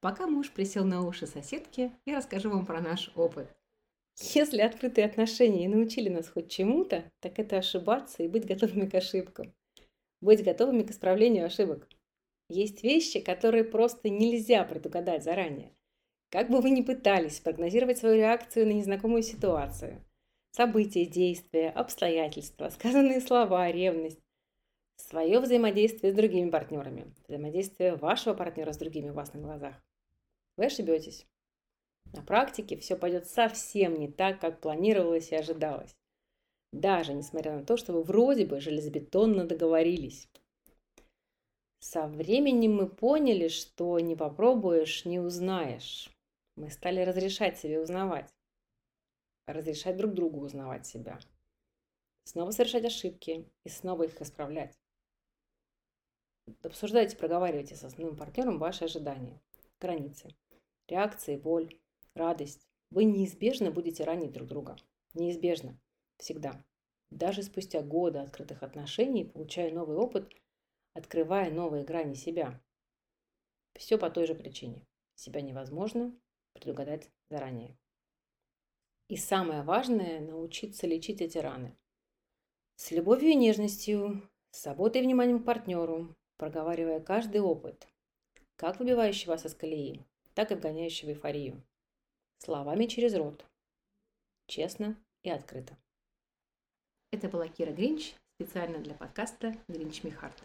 Пока муж присел на уши соседки, я расскажу вам про наш опыт. Если открытые отношения и научили нас хоть чему-то, так это ошибаться и быть готовыми к ошибкам. Быть готовыми к исправлению ошибок. Есть вещи, которые просто нельзя предугадать заранее. Как бы вы ни пытались прогнозировать свою реакцию на незнакомую ситуацию, события, действия, обстоятельства, сказанные слова, ревность, свое взаимодействие с другими партнерами, взаимодействие вашего партнера с другими у вас на глазах, вы ошибетесь. На практике все пойдет совсем не так, как планировалось и ожидалось. Даже несмотря на то, что вы вроде бы железобетонно договорились. Со временем мы поняли, что не попробуешь, не узнаешь. Мы стали разрешать себе узнавать. Разрешать друг другу узнавать себя. Снова совершать ошибки и снова их исправлять. Обсуждайте, проговаривайте с основным партнером ваши ожидания, границы, реакции, боль, радость. Вы неизбежно будете ранить друг друга. Неизбежно. Всегда. Даже спустя годы открытых отношений, получая новый опыт, открывая новые грани себя. Все по той же причине. Себя невозможно, предугадать заранее. И самое важное – научиться лечить эти раны. С любовью и нежностью, с заботой и вниманием к партнеру, проговаривая каждый опыт, как выбивающий вас из колеи, так и вгоняющий в эйфорию. Словами через рот. Честно и открыто. Это была Кира Гринч специально для подкаста «Гринч Михарт».